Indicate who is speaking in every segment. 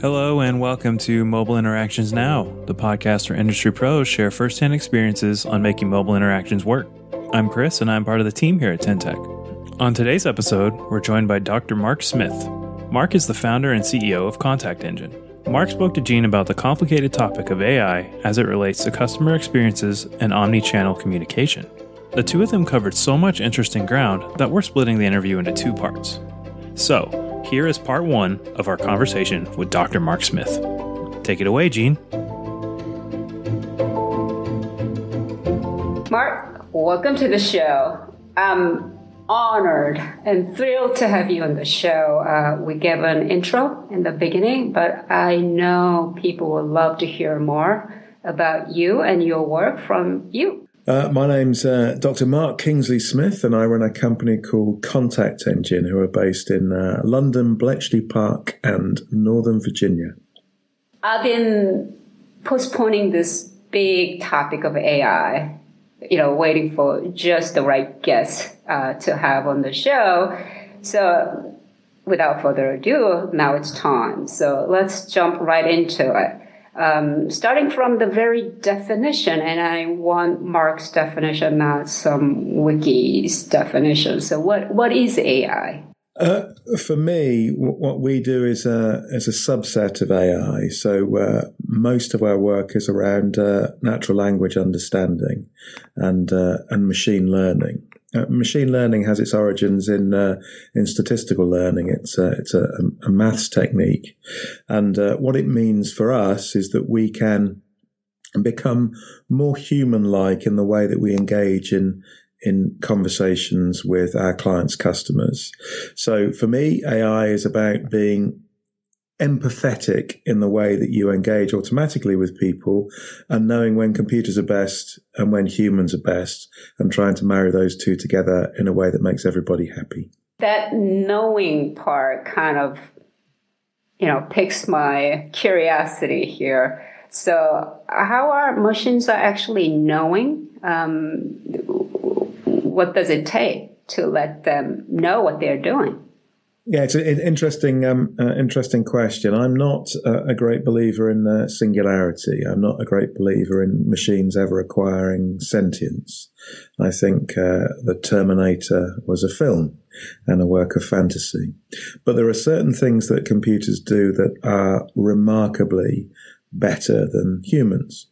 Speaker 1: Hello, and welcome to Mobile Interactions Now, the podcast where industry pros share firsthand experiences on making mobile interactions work. I'm Chris, and I'm part of the team here at Tentech. On today's episode, we're joined by Dr. Mark Smith. Mark is the founder and CEO of ContactEngine. Mark spoke to Gene about the complicated topic of AI as it relates to customer experiences and omni channel communication. The two of them covered so much interesting ground that we're splitting the interview into two parts. So, here is part one of our conversation with Dr. Mark Smith. Take it away, Gene.
Speaker 2: Mark, welcome to the show. I'm honored and thrilled to have you on the show. Uh, we gave an intro in the beginning, but I know people will love to hear more about you and your work from you.
Speaker 3: Uh, my name's uh, Dr. Mark Kingsley Smith, and I run a company called ContactEngine, who are based in uh, London, Bletchley Park, and Northern Virginia.
Speaker 2: I've been postponing this big topic of AI, you know, waiting for just the right guest uh, to have on the show. So, without further ado, now it's time. So, let's jump right into it um, starting from the very definition, and I want Mark's definition, not some wiki's definition. So, what what is AI?
Speaker 3: Uh, for me, what we do is a is a subset of AI. So uh, most of our work is around uh, natural language understanding and uh, and machine learning. Uh, machine learning has its origins in uh, in statistical learning. It's a, it's a, a maths technique, and uh, what it means for us is that we can become more human-like in the way that we engage in in conversations with our clients' customers. So for me, AI is about being empathetic in the way that you engage automatically with people and knowing when computers are best and when humans are best and trying to marry those two together in a way that makes everybody happy.
Speaker 2: That knowing part kind of, you know, piques my curiosity here. So, how are machines are actually knowing? Um, what does it take to let them know what they're doing?
Speaker 3: Yeah, it's an interesting, um, uh, interesting question. I'm not uh, a great believer in uh, singularity. I'm not a great believer in machines ever acquiring sentience. I think uh, the Terminator was a film and a work of fantasy. But there are certain things that computers do that are remarkably better than humans.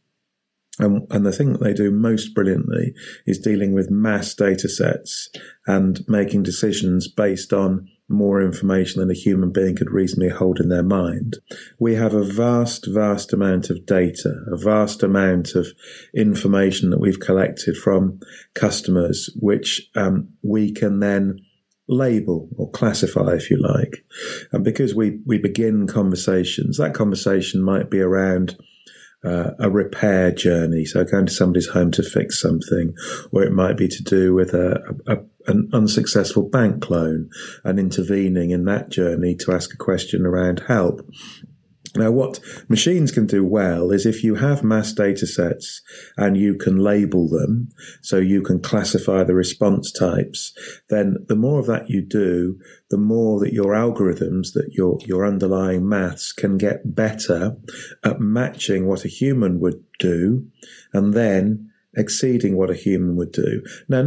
Speaker 3: And, and, the thing that they do most brilliantly is dealing with mass data sets and making decisions based on more information than a human being could reasonably hold in their mind. We have a vast, vast amount of data, a vast amount of information that we've collected from customers, which um, we can then label or classify, if you like. And because we, we begin conversations, that conversation might be around uh, a repair journey. So going to somebody's home to fix something, or it might be to do with a, a, an unsuccessful bank loan and intervening in that journey to ask a question around help. Now, what machines can do well is if you have mass data sets and you can label them, so you can classify the response types, then the more of that you do, the more that your algorithms, that your, your underlying maths can get better at matching what a human would do and then exceeding what a human would do. Now,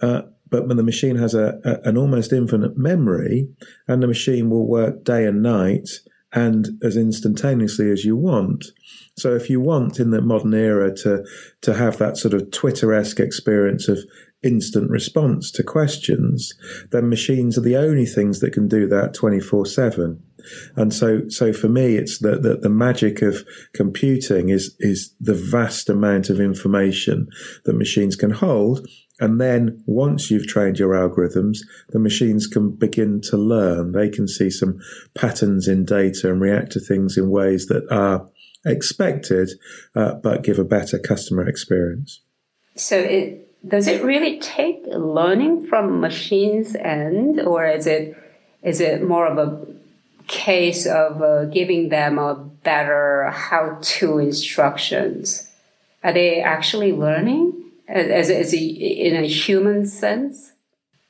Speaker 3: uh, but when the machine has a, a, an almost infinite memory and the machine will work day and night and as instantaneously as you want. So if you want in the modern era to to have that sort of Twitter-esque experience of instant response to questions, then machines are the only things that can do that 24/7. And so, so for me, it's that the, the magic of computing is, is the vast amount of information that machines can hold and then once you've trained your algorithms, the machines can begin to learn. They can see some patterns in data and react to things in ways that are expected, uh, but give a better customer experience.
Speaker 2: So it, does it really take learning from machines end or is it, is it more of a case of uh, giving them a better how-to instructions? Are they actually learning? As, as a, in a human sense?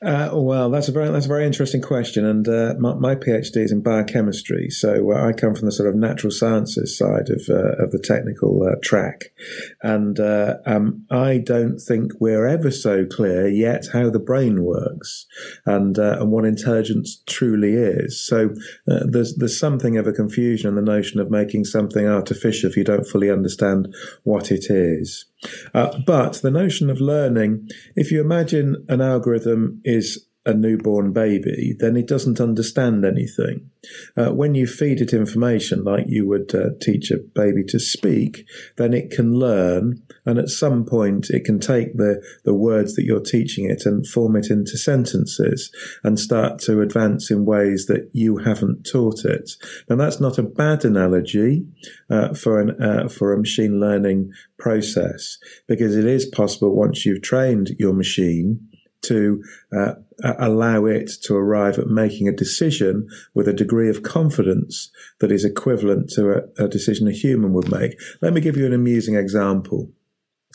Speaker 3: Uh, well, that's a very that's a very interesting question, and uh, my, my, PhD is in biochemistry, so uh, I come from the sort of natural sciences side of uh, of the technical uh, track, and uh, um, I don't think we're ever so clear yet how the brain works and and what intelligence truly is. So there's there's something of a confusion in the notion of making something artificial if you don't fully understand what it is. Uh, but the notion of learning, if you imagine an algorithm is a newborn baby, then it doesn't understand anything. Uh, when you feed it information like you would uh, teach a baby to speak, then it can learn, and at some point it can take the, the words that you're teaching it and form it into sentences and start to advance in ways that you haven't taught it. Now that's not a bad analogy uh, for an uh, for a machine learning process because it is possible once you've trained your machine to uh, allow it to arrive at making a decision with a degree of confidence that is equivalent to a, a decision a human would make. Let me give you an amusing example.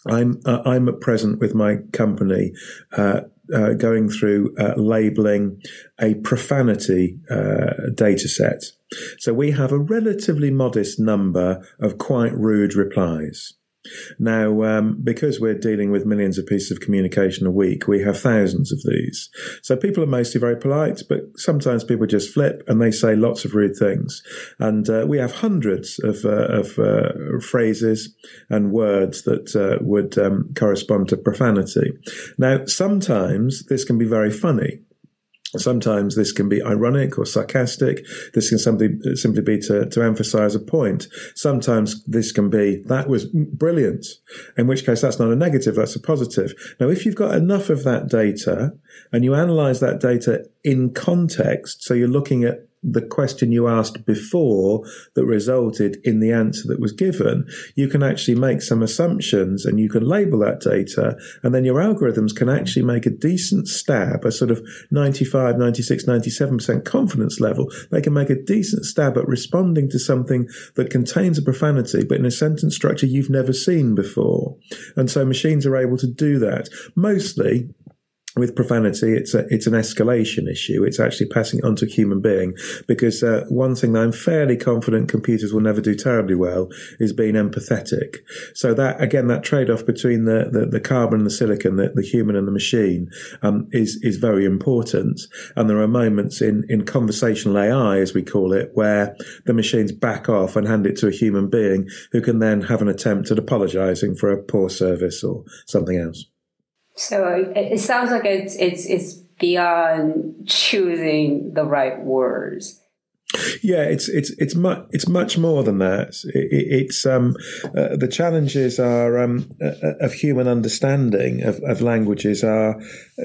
Speaker 3: I'm uh, I'm at present with my company uh, uh, going through uh, labeling a profanity uh, data set. So we have a relatively modest number of quite rude replies. Now, um, because we're dealing with millions of pieces of communication a week, we have thousands of these. So people are mostly very polite, but sometimes people just flip and they say lots of rude things. And uh, we have hundreds of, uh, of uh, phrases and words that uh, would um, correspond to profanity. Now, sometimes this can be very funny. Sometimes this can be ironic or sarcastic. This can simply, simply be to, to emphasize a point. Sometimes this can be, that was brilliant, in which case that's not a negative, that's a positive. Now, if you've got enough of that data and you analyze that data in context, so you're looking at the question you asked before that resulted in the answer that was given, you can actually make some assumptions and you can label that data. And then your algorithms can actually make a decent stab, a sort of 95, 96, 97% confidence level. They can make a decent stab at responding to something that contains a profanity, but in a sentence structure you've never seen before. And so machines are able to do that. Mostly with profanity, it's a, it's an escalation issue. It's actually passing it on to a human being because uh, one thing that I'm fairly confident computers will never do terribly well is being empathetic. So that again, that trade off between the, the, the, carbon and the silicon, the, the human and the machine, um, is is very important. And there are moments in in conversational AI, as we call it, where the machines back off and hand it to a human being who can then have an attempt at apologising for a poor service or something else.
Speaker 2: So it, sounds like it's it's it's beyond choosing the right words.
Speaker 3: Yeah, it's it's it's much it's much more than that. It, it's um, uh, the challenges are um, uh, of human understanding of, of languages are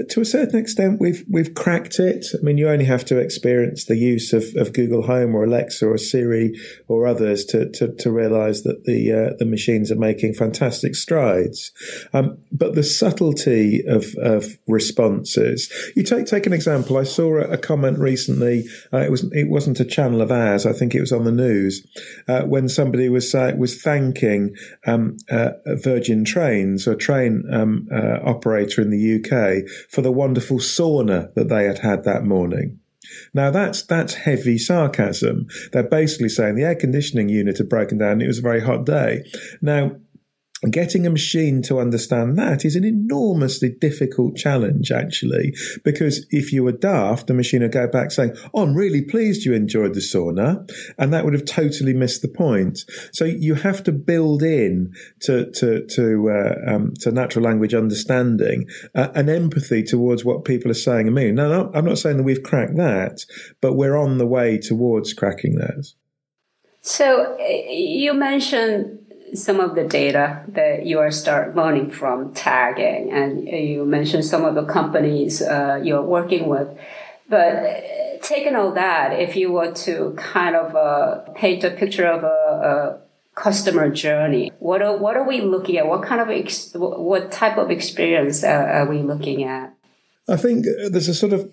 Speaker 3: to a certain extent, we've we've cracked it. I mean, you only have to experience the use of, of Google Home or Alexa or Siri or others to to, to realize that the uh, the machines are making fantastic strides. Um, but the subtlety of, of responses. You take take an example. I saw a, a comment recently. Uh, it was it wasn't a channel of ours. I think it was on the news uh, when somebody was uh, was thanking um, uh, Virgin Trains, a train um, uh, operator in the UK for the wonderful sauna that they had had that morning. Now that's that's heavy sarcasm. They're basically saying the air conditioning unit had broken down. it was a very hot day. Now getting a machine to understand that is an enormously difficult challenge, actually, because if you were daft, the machine would go back saying, Oh, I'm really pleased you enjoyed the sauna. And that would have totally missed the point. So you have to build in to, to, to, uh, um, to natural language understanding uh, an empathy towards what people are saying and meaning. Now, no, I'm not saying that we've cracked that, but we're on the way towards cracking that.
Speaker 2: So uh, you mentioned some of the data that you are start learning from tagging, and you mentioned some of the companies uh, you're working with. But taking all that, if you were to kind of uh, paint a picture of a, a customer journey, what are, what are we looking at? What kind of ex- what type of experience uh, are we looking at?
Speaker 3: I think there's a sort of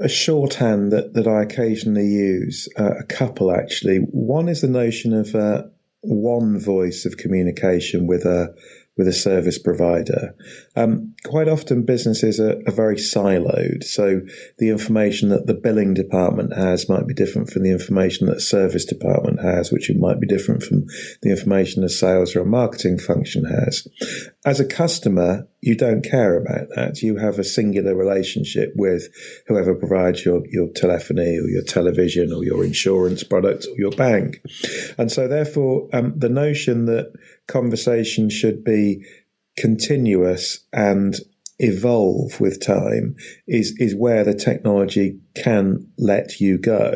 Speaker 3: a shorthand that, that I occasionally use, uh, a couple actually. One is the notion of uh, one voice of communication with a with a service provider. Um, quite often businesses are, are, very siloed. So the information that the billing department has might be different from the information that a service department has, which it might be different from the information a sales or a marketing function has. As a customer, you don't care about that. You have a singular relationship with whoever provides your, your telephony or your television or your insurance product or your bank. And so therefore, um, the notion that conversation should be continuous and evolve with time is is where the technology can let you go.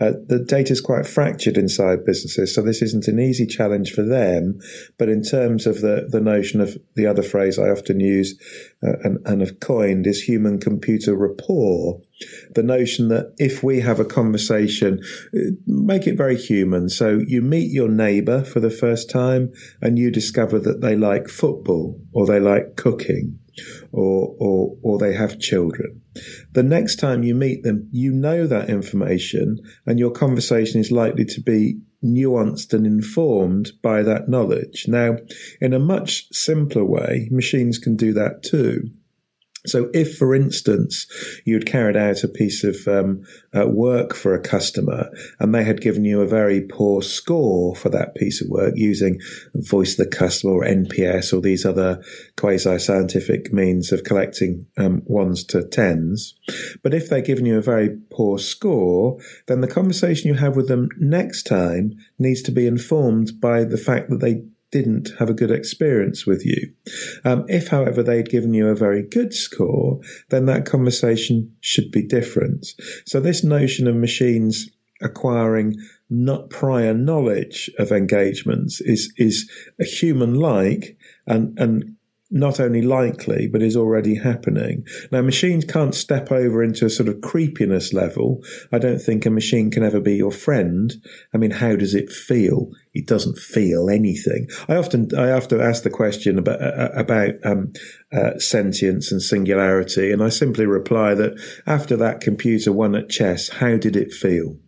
Speaker 3: Uh, the data is quite fractured inside businesses, so this isn't an easy challenge for them. But in terms of the the notion of the other phrase I often use uh, and, and have coined is human computer rapport. The notion that if we have a conversation, uh, make it very human. So you meet your neighbor for the first time and you discover that they like football or they like cooking or, or, or they have children. The next time you meet them, you know that information and your conversation is likely to be nuanced and informed by that knowledge. Now, in a much simpler way, machines can do that too. So, if, for instance, you'd carried out a piece of um, uh, work for a customer and they had given you a very poor score for that piece of work using voice of the customer or NPS or these other quasi scientific means of collecting um, ones to tens, but if they've given you a very poor score, then the conversation you have with them next time needs to be informed by the fact that they didn't have a good experience with you. Um, if, however, they'd given you a very good score, then that conversation should be different. So this notion of machines acquiring not prior knowledge of engagements is is human like and and not only likely, but is already happening. Now, machines can't step over into a sort of creepiness level. I don't think a machine can ever be your friend. I mean, how does it feel? It doesn't feel anything. I often, I often ask the question about, uh, about um, uh, sentience and singularity, and I simply reply that after that computer won at chess, how did it feel?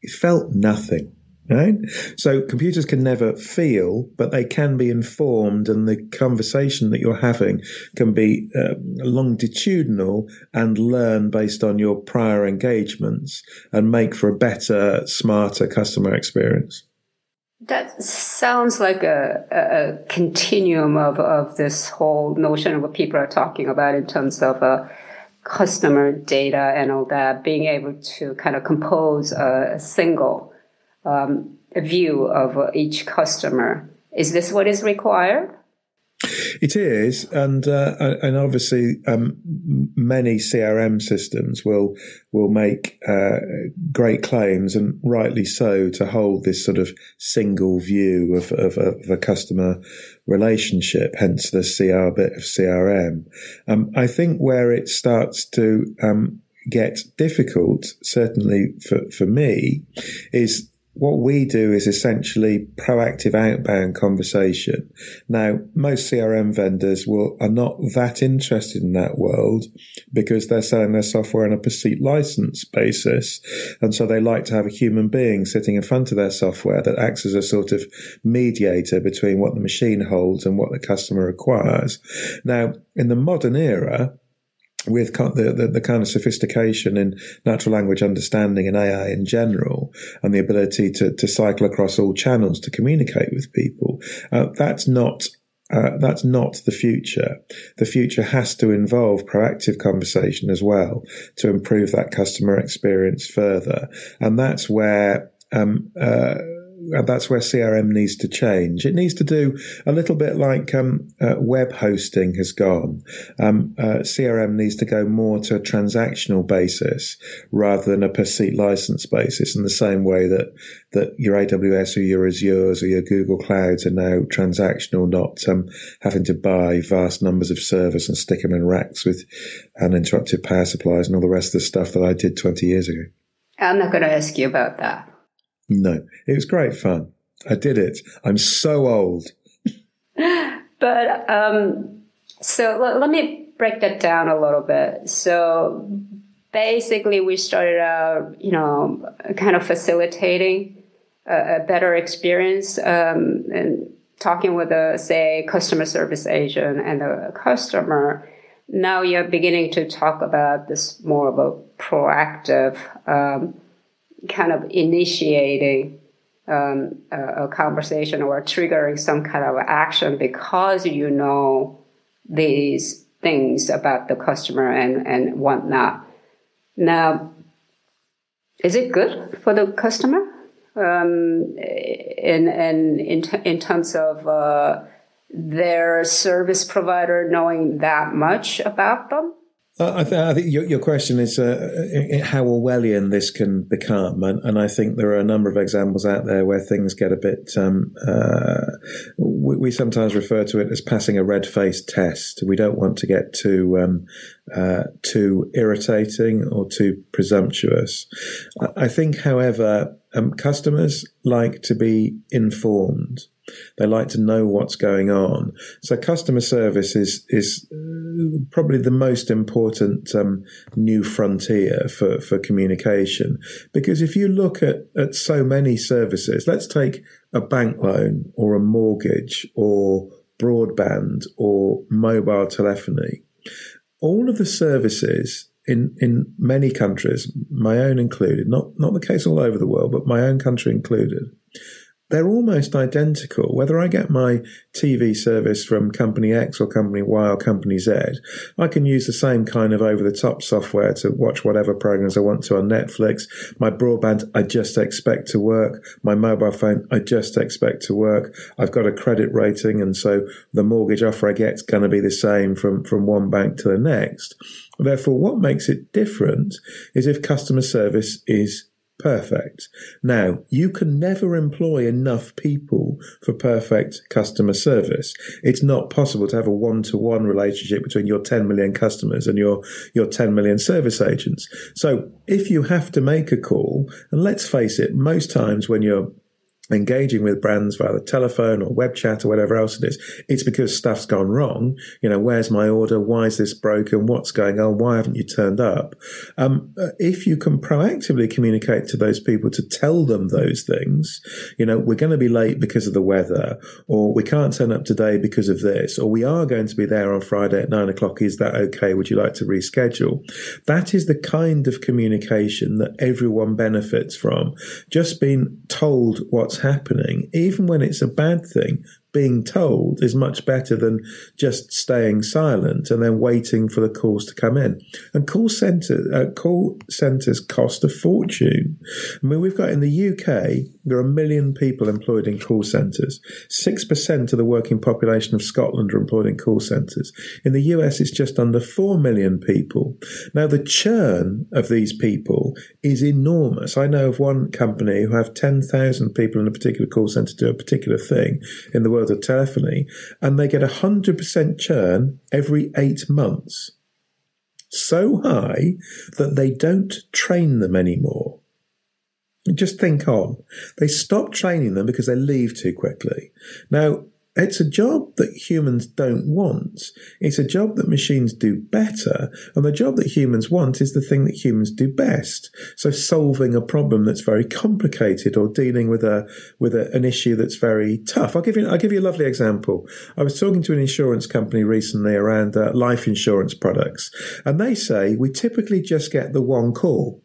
Speaker 3: It felt nothing. Right? So computers can never feel, but they can be informed, and the conversation that you're having can be uh, longitudinal and learn based on your prior engagements and make for a better, smarter customer experience.
Speaker 2: That sounds like a, a, continuum of, of this whole notion of what people are talking about in terms of uh, customer data and all that, being able to kind of compose a, a single um, view of each customer. Is this what is required?
Speaker 3: It is, and uh, and obviously, um, many CRM systems will will make uh, great claims, and rightly so, to hold this sort of single view of, of, of a customer relationship. Hence, the CR bit of CRM. Um, I think where it starts to um, get difficult, certainly for for me, is what we do is essentially proactive outbound conversation. Now, most CRM vendors will are not that interested in that world because they're selling their software on a per seat license basis. And so they like to have a human being sitting in front of their software that acts as a sort of mediator between what the machine holds and what the customer requires. Now, in the modern era, with the, the, the, kind of sophistication in natural language understanding and AI in general, and the ability to, to cycle across all channels to communicate with people, uh, that's not uh, that's not the future. The future has to involve proactive conversation as well to improve that customer experience further, and that's where. Um, uh, that's where CRM needs to change. It needs to do a little bit like um, uh, web hosting has gone. Um, uh, CRM needs to go more to a transactional basis rather than a per seat license basis. In the same way that that your AWS or your Azures or your Google Clouds are now transactional, not um, having to buy vast numbers of servers and stick them in racks with uninterrupted power supplies and all the rest of the stuff that I did 20 years ago.
Speaker 2: I'm not going to ask you about that.
Speaker 3: No, it was great fun. I did it. I'm so old.
Speaker 2: but um, so l- let me break that down a little bit. So basically, we started out, you know, kind of facilitating a, a better experience um, and talking with a say customer service agent and a customer, now you're beginning to talk about this more of a proactive um, kind of initiating um, a, a, conversation or triggering some kind of action because you know these things about the customer and, and whatnot. Now, is it good for the customer? Um, in, in, in, in terms of uh, their service provider knowing that much about them?
Speaker 3: I, th- I, think your, your question is uh, how Orwellian this can become, and, and, I think there are a number of examples out there where things get a bit. Um, uh, we, we, sometimes refer to it as passing a red face test. We don't want to get too um, uh, too irritating or too presumptuous. I, I think, however, um, customers like to be informed. They like to know what's going on. So customer service is is uh, probably the most important um, new frontier for, for communication. Because if you look at, at so many services, let's take a bank loan or a mortgage or broadband or mobile telephony. All of the services in, in many countries, my own included, not, not the case all over the world, but my own country included, they're almost identical. Whether I get my TV service from company X or company Y or company Z, I can use the same kind of over the top software to watch whatever programs I want to on Netflix. My broadband, I just expect to work. My mobile phone, I just expect to work. I've got a credit rating. And so the mortgage offer I get is going to be the same from, from one bank to the next. Therefore, what makes it different is if customer service is perfect. Now, you can never employ enough people for perfect customer service. It's not possible to have a one-to-one relationship between your 10 million customers and your, your 10 million service agents. So if you have to make a call, and let's face it, most times when you're engaging with brands via the telephone or web chat or whatever else it is, it's because stuff's gone wrong. You know, where's my order? Why is this broken? What's going on? Why haven't you turned up? Um, uh, if you can proactively communicate to those people to tell them those things, you know, we're going to be late because of the weather, or we can't turn up today because of this, or we are going to be there on Friday at nine o'clock. Is that okay? Would you like to reschedule? That is the kind of communication that everyone benefits from. Just being told what's happening, even when it's a bad thing, being told is much better than just staying silent and then waiting for the calls to come in. And call center uh, call centers cost a fortune. I mean, we've got in the UK there are a million people employed in call centres. 6% of the working population of Scotland are employed in call centres. In the US, it's just under 4 million people. Now, the churn of these people is enormous. I know of one company who have 10,000 people in a particular call centre do a particular thing in the world of telephony, and they get 100% churn every eight months. So high that they don't train them anymore. Just think on. They stop training them because they leave too quickly. Now, it's a job that humans don't want. It's a job that machines do better. And the job that humans want is the thing that humans do best. So solving a problem that's very complicated or dealing with a, with a, an issue that's very tough. I'll give you, I'll give you a lovely example. I was talking to an insurance company recently around uh, life insurance products and they say we typically just get the one call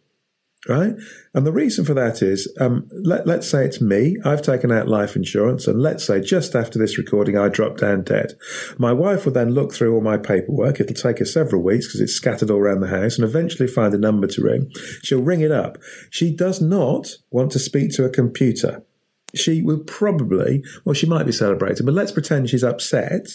Speaker 3: right? And the reason for that is, um, let, let's say it's me. I've taken out life insurance, and let's say just after this recording, I drop down dead. My wife will then look through all my paperwork. It'll take her several weeks because it's scattered all around the house, and eventually find a number to ring. She'll ring it up. She does not want to speak to a computer she will probably, well, she might be celebrating, but let's pretend she's upset,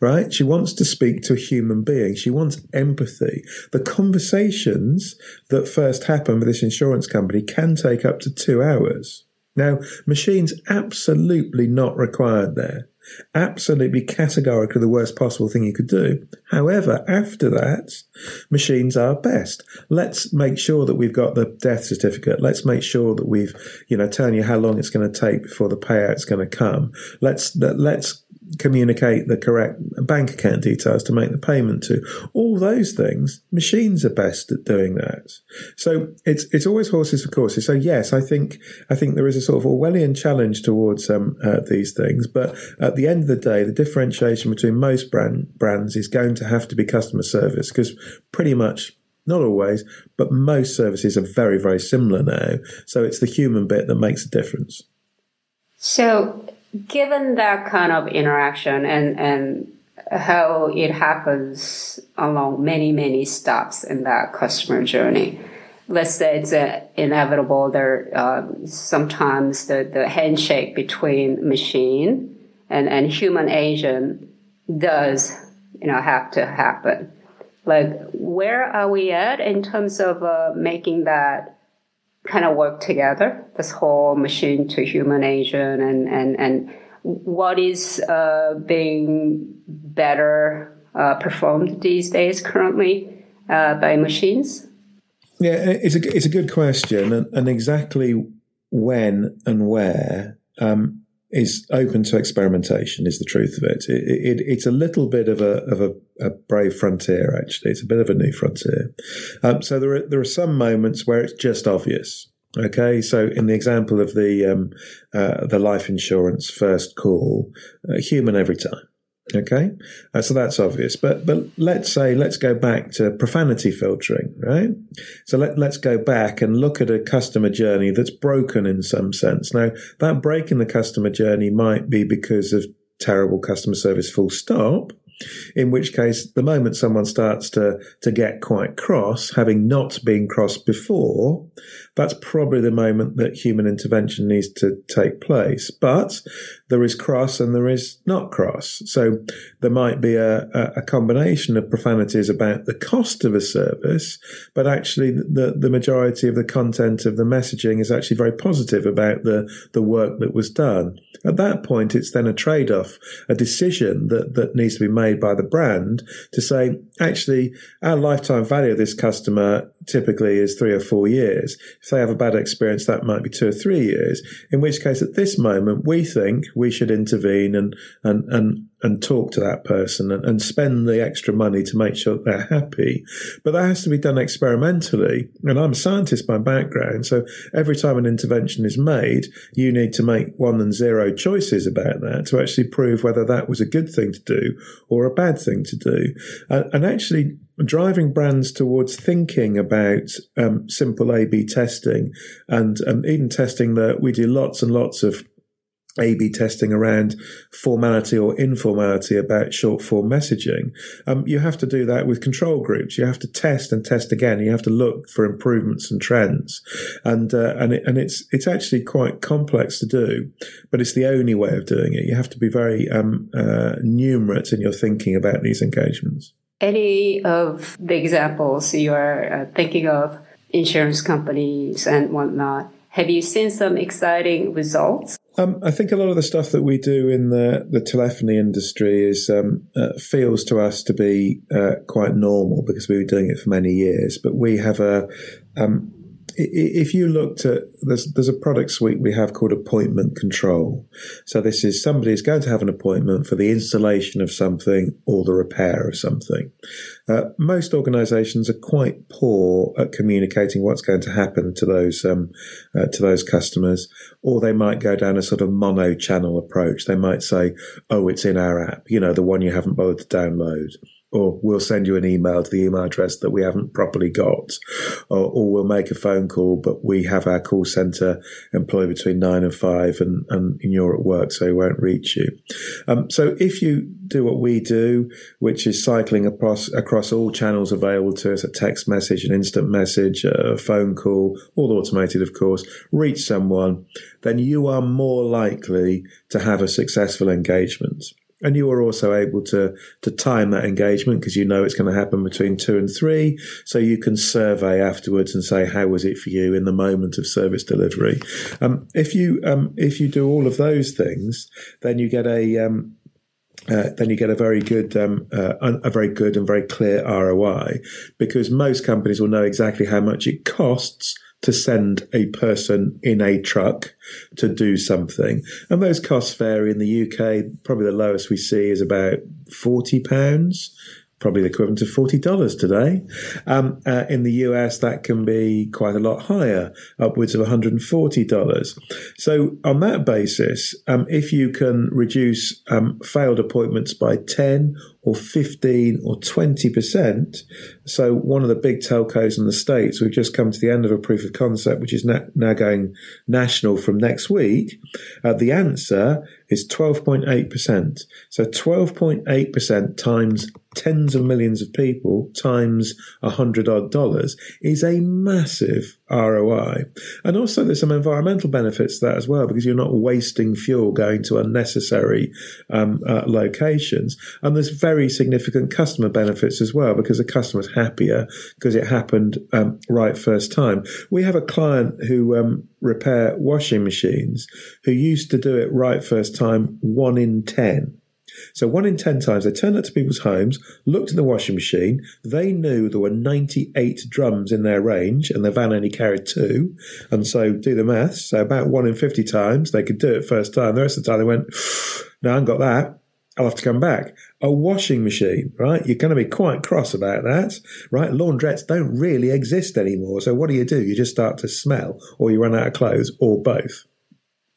Speaker 3: right? She wants to speak to a human being. She wants empathy. The conversations that first happen with this insurance company can take up to two hours. Now, machines absolutely not required there. Absolutely categorically the worst possible thing you could do. However, after that, machines are best. Let's make sure that we've got the death certificate. Let's make sure that we've, you know, telling you how long it's going to take before the payout's going to come. Let's, let's communicate the correct bank account details to make the payment to. All those things, machines are best at doing that. So it's it's always horses for courses. So yes, I think I think there is a sort of Orwellian challenge towards um, uh, these things. But at the end of the day, the differentiation between most brand brands is going to have to be customer service because pretty much not always, but most services are very, very similar now. So it's the human bit that makes a difference.
Speaker 2: So, given that kind of interaction and, and how it happens along many, many stops in that customer journey, let's say it's uh, inevitable there uh, sometimes the, the handshake between machine and, and human agent does you know have to happen. Like where are we at in terms of uh, making that kind of work together this whole machine to human agent and and and what is uh, being better uh, performed these days currently uh, by machines?
Speaker 3: Yeah it's a, it's a good question and, and exactly when and where. Um, is open to experimentation. Is the truth of it. It, it. it's a little bit of a of a, a, brave frontier. Actually, it's a bit of a new frontier. Um, so there are there are some moments where it's just obvious. Okay, so in the example of the um, uh, the life insurance first call, uh, human every time. Okay, uh, so that's obvious. But but let's say let's go back to profanity filtering, right? So let let's go back and look at a customer journey that's broken in some sense. Now that break in the customer journey might be because of terrible customer service, full stop. In which case, the moment someone starts to, to get quite cross, having not been cross before, that's probably the moment that human intervention needs to take place. But there is cross and there is not cross. So there might be a, a, combination of profanities about the cost of a service, but actually the, the majority of the content of the messaging is actually very positive about the, the work that was done. At that point, it's then a trade off, a decision that, that needs to be made by the brand to say, actually, our lifetime value of this customer typically is three or four years. If they have a bad experience, that might be two or three years. In which case, at this moment, we think we should intervene and and and and talk to that person and, and spend the extra money to make sure they're happy. But that has to be done experimentally. And I'm a scientist by background, so every time an intervention is made, you need to make one and zero choices about that to actually prove whether that was a good thing to do or a bad thing to do. and, and actually driving brands towards thinking about um, simple A/B testing, and um, even testing that we do lots and lots of a-B testing around formality or informality about short form messaging. Um, you have to do that with control groups. You have to test and test again. You have to look for improvements and trends, and uh, and it, and it's it's actually quite complex to do, but it's the only way of doing it. You have to be very um, uh, numerate in your thinking about these engagements.
Speaker 2: Any of the examples you are uh, thinking of, insurance companies and whatnot, have you seen some exciting results?
Speaker 3: Um, I think a lot of the stuff that we do in the, the telephony industry is um, uh, feels to us to be uh, quite normal because we've been doing it for many years. But we have a um, if you looked at there's there's a product suite we have called appointment control. So this is somebody is going to have an appointment for the installation of something or the repair of something. Uh, most organisations are quite poor at communicating what's going to happen to those um, uh, to those customers, or they might go down a sort of mono channel approach. They might say, "Oh, it's in our app," you know, the one you haven't bothered to download or we'll send you an email to the email address that we haven't properly got, or, or, we'll make a phone call, but we have our call center employed between nine and five, and, and you're at work, so we won't reach you. Um, so if you do what we do, which is cycling across across all channels available to us, a text message, an instant message, a phone call, all automated, of course, reach someone, then you are more likely to have a successful engagement. And you are also able to, to time that engagement because you know it's going to happen between two and three. So you can survey afterwards and say, how was it for you in the moment of service delivery? Um, if you, um, if you do all of those things, then you get a, um, uh, then you get a very good, um, uh, a very good and very clear ROI because most companies will know exactly how much it costs to send a person in a truck to do something. And those costs vary in the UK. Probably the lowest we see is about £40 probably the equivalent of $40 today. Um, uh, in the US, that can be quite a lot higher, upwards of $140. So, on that basis, um, if you can reduce um, failed appointments by 10 or 15 or 20%. So one of the big telcos in the States, we've just come to the end of a proof of concept, which is now going national from next week. Uh, the answer is 12.8%. So 12.8% times tens of millions of people times a hundred odd dollars is a massive ROI. And also there's some environmental benefits to that as well, because you're not wasting fuel going to unnecessary um, uh, locations. And there's very significant customer benefits as well, because the customer's happier because it happened um, right first time. We have a client who um, repair washing machines who used to do it right first time one in 10. So one in 10 times they turned up to people's homes, looked in the washing machine. They knew there were 98 drums in their range and their van only carried two. And so do the maths. So about one in 50 times they could do it first time. The rest of the time they went, no, I haven't got that. I'll have to come back. A washing machine, right? You're going to be quite cross about that, right? Laundrettes don't really exist anymore. So what do you do? You just start to smell or you run out of clothes or both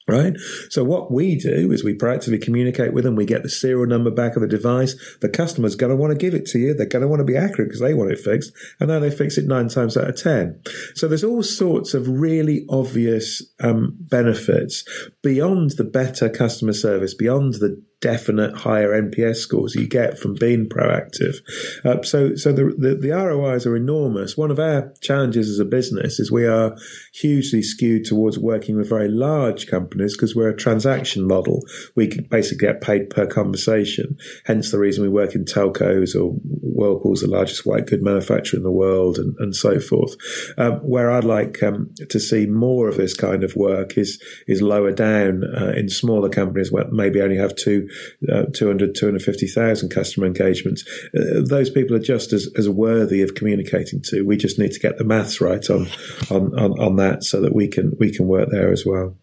Speaker 3: right? So what we do is we proactively communicate with them. We get the serial number back of the device. The customer's going to want to give it to you. They're going to want to be accurate because they want it fixed. And now they fix it nine times out of 10. So there's all sorts of really obvious um, benefits beyond the better customer service, beyond the definite higher NPS scores you get from being proactive. Uh, so, so the, the, the ROIs are enormous. One of our challenges as a business is we are hugely skewed towards working with very large companies because we're a transaction model. We basically get paid per conversation. Hence the reason we work in telcos or Whirlpool's the largest white good manufacturer in the world and, and so forth. Um, where I'd like um, to see more of this kind of work is, is lower down uh, in smaller companies where maybe only have two uh, 200, 250,000 customer engagements. Uh, those people are just as, as worthy of communicating to. We just need to get the maths right on, on, on, on that so that we can, we can work there as well.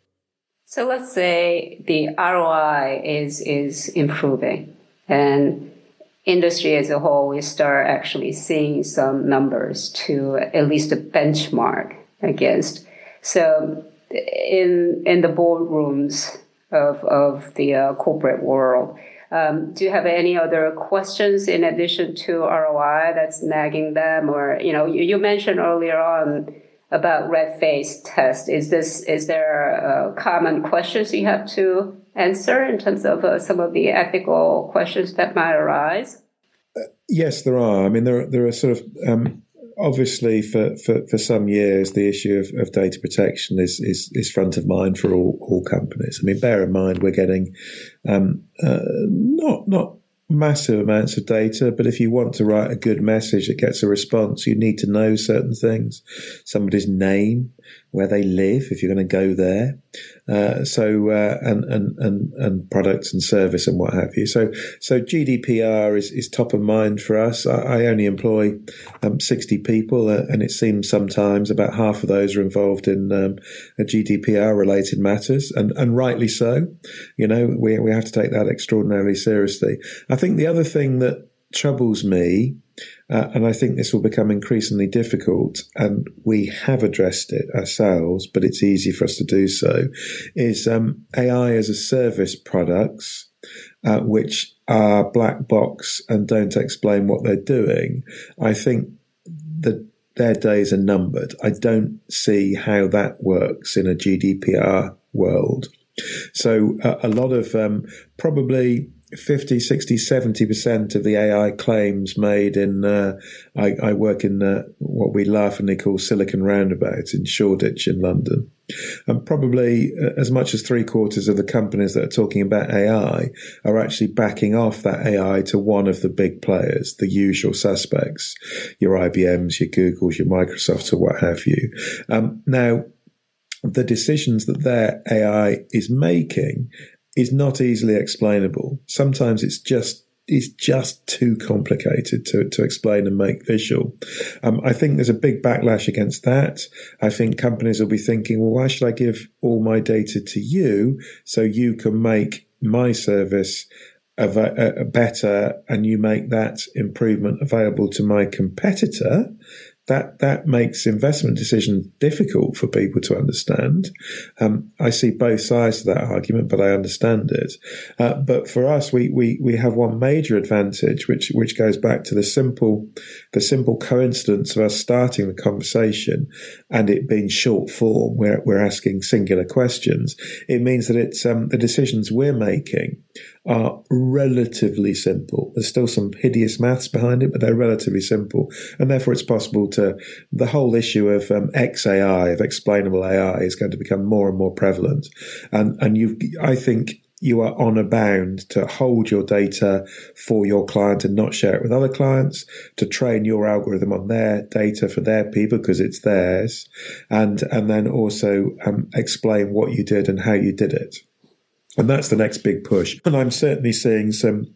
Speaker 2: So let's say the ROI is, is improving and industry as a whole, we start actually seeing some numbers to at least a benchmark against. So in in the boardrooms, of, of the uh, corporate world. Um, do you have any other questions in addition to ROI that's nagging them? Or, you know, you, you mentioned earlier on about red face test. Is this, is there uh, common questions you have to answer in terms of uh, some of the ethical questions that might arise?
Speaker 3: Uh, yes, there are. I mean, there, there are sort of, um, obviously, for, for, for some years, the issue of, of data protection is, is, is front of mind for all, all companies. I mean, bear in mind we're getting um, uh, not not massive amounts of data, but if you want to write a good message that gets a response, you need to know certain things, somebody's name, where they live, if you're going to go there. Uh, so, uh, and, and, and, and products and service and what have you. So, so GDPR is, is top of mind for us. I, I only employ um, 60 people, uh, and it seems sometimes about half of those are involved in um, GDPR related matters, and, and rightly so. You know, we, we have to take that extraordinarily seriously. I think the other thing that troubles me uh, and I think this will become increasingly difficult, and we have addressed it ourselves, but it's easy for us to do so, is um, AI as a service products, uh, which are black box and don't explain what they're doing. I think that their days are numbered. I don't see how that works in a GDPR world. So uh, a lot of um, probably 50, 60, 70% of the AI claims made in, uh, I, I, work in uh, what we laughingly call Silicon Roundabout in Shoreditch in London. And probably uh, as much as three quarters of the companies that are talking about AI are actually backing off that AI to one of the big players, the usual suspects, your IBMs, your Googles, your Microsofts, or what have you. Um, now, the decisions that their AI is making is not easily explainable. Sometimes it's just is just too complicated to, to explain and make visual. Um, I think there's a big backlash against that. I think companies will be thinking, well, why should I give all my data to you so you can make my service a, a better and you make that improvement available to my competitor? That that makes investment decisions difficult for people to understand. Um, I see both sides of that argument, but I understand it. Uh, but for us, we, we we have one major advantage, which which goes back to the simple the simple coincidence of us starting the conversation and it being short form, where we're asking singular questions. It means that it's um, the decisions we're making are relatively simple. There's still some hideous maths behind it, but they're relatively simple. And therefore, it's possible to, the whole issue of um, XAI, of explainable AI, is going to become more and more prevalent. And, and you, I think, you are on a bound to hold your data for your client and not share it with other clients, to train your algorithm on their data for their people because it's theirs, and and then also um, explain what you did and how you did it. And that's the next big push. And I'm certainly seeing some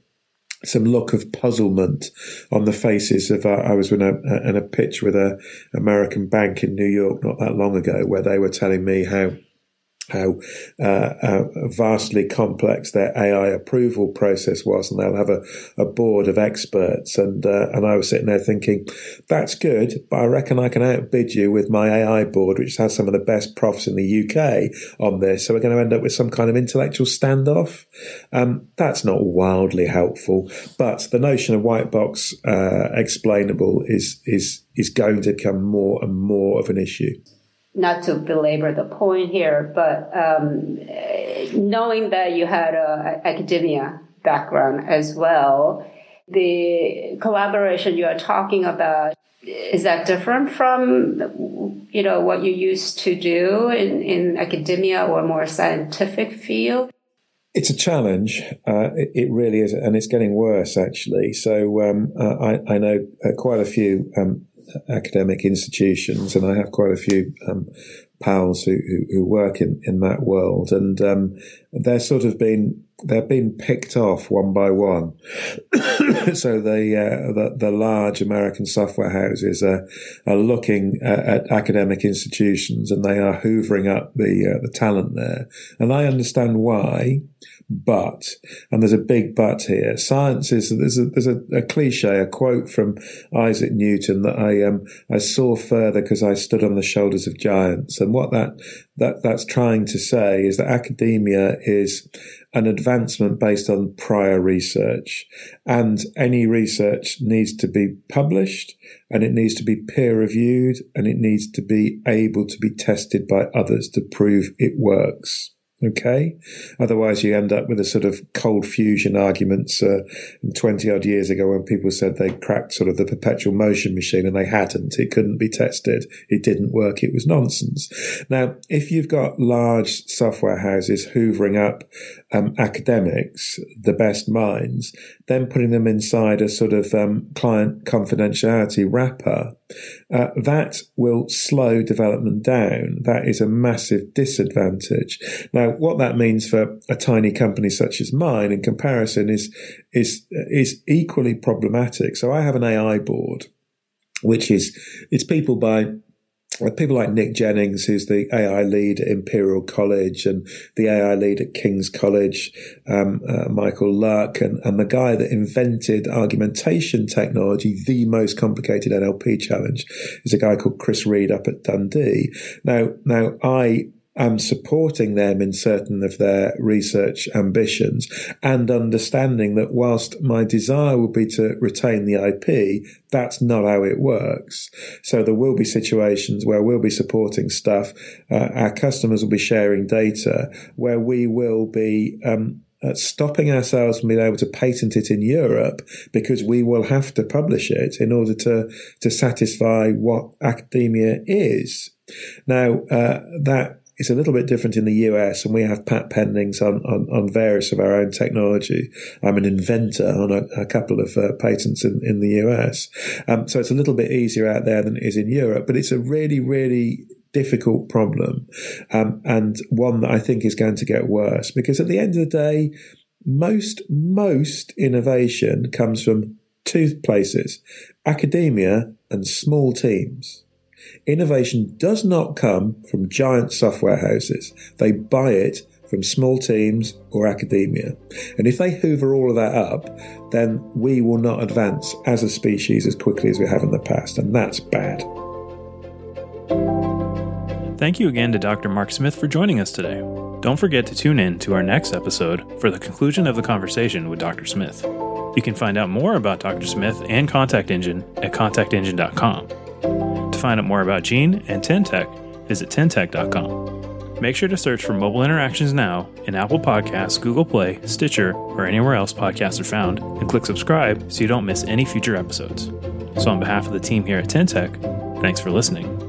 Speaker 3: some look of puzzlement on the faces of. Uh, I was in a, in a pitch with a American bank in New York not that long ago, where they were telling me how how uh, uh, vastly complex their AI approval process was, and they'll have a, a board of experts. And uh, and I was sitting there thinking, that's good, but I reckon I can outbid you with my AI board, which has some of the best profs in the UK on this. So we're going to end up with some kind of intellectual standoff. Um, that's not wildly helpful, but the notion of white box uh, explainable is is is going to become more and more of an issue
Speaker 2: not to belabor the point here, but um, knowing that you had an academia background as well, the collaboration you are talking about is that different from you know what you used to do in, in academia or more scientific field?
Speaker 3: It's a challenge. Uh, it, it, really is, and it's getting worse actually. So um, uh, I, I, know uh, quite a few um, academic institutions, and I have quite a few um, pals who, who, who, work in, in that world, and um, they're sort of been they're being picked off one by one. so the, uh, the, the large American software houses are are looking at, at, academic institutions, and they are hoovering up the uh, the talent there, and I understand why but, and there's a big but here. Science is there's a there's a, a cliche, a quote from Isaac Newton that I um I saw further because I stood on the shoulders of giants, and what that that that's trying to say is that academia is an advancement based on prior research, and any research needs to be published, and it needs to be peer reviewed, and it needs to be able to be tested by others to prove it works. Okay. Otherwise, you end up with a sort of cold fusion arguments uh, 20 odd years ago when people said they cracked sort of the perpetual motion machine and they hadn't. It couldn't be tested. It didn't work. It was nonsense. Now, if you've got large software houses hoovering up um, academics, the best minds, then putting them inside a sort of um, client confidentiality wrapper, uh, that will slow development down. That is a massive disadvantage. Now, what that means for a tiny company such as mine in comparison is, is, is equally problematic. So I have an AI board, which is, it's people by people like Nick Jennings, who's the AI lead at Imperial College and the AI lead at King's College, um, uh, Michael Luck, and, and the guy that invented argumentation technology, the most complicated NLP challenge, is a guy called Chris Reed up at Dundee. Now, now I am supporting them in certain of their research ambitions and understanding that whilst my desire would be to retain the IP, that's not how it works. So there will be situations where we'll be supporting stuff. Uh, our customers will be sharing data where we will be, um, uh, stopping ourselves from being able to patent it in Europe because we will have to publish it in order to to satisfy what academia is. Now uh, that it's a little bit different in the US, and we have patent pendings on, on, on various of our own technology. I'm an inventor on a, a couple of uh, patents in, in the US. Um, so it's a little bit easier out there than it is in Europe, but it's a really, really difficult problem um, and one that I think is going to get worse because at the end of the day, most most innovation comes from two places: academia and small teams. Innovation does not come from giant software houses. They buy it from small teams or academia. And if they hoover all of that up, then we will not advance as a species as quickly as we have in the past. And that's bad.
Speaker 1: Thank you again to Dr. Mark Smith for joining us today. Don't forget to tune in to our next episode for the conclusion of the conversation with Dr. Smith. You can find out more about Dr. Smith and ContactEngine at contactengine.com. Find out more about Gene and Tentech, visit tentech.com. Make sure to search for Mobile Interactions Now in Apple Podcasts, Google Play, Stitcher, or anywhere else podcasts are found, and click subscribe so you don't miss any future episodes. So, on behalf of the team here at Tentech, thanks for listening.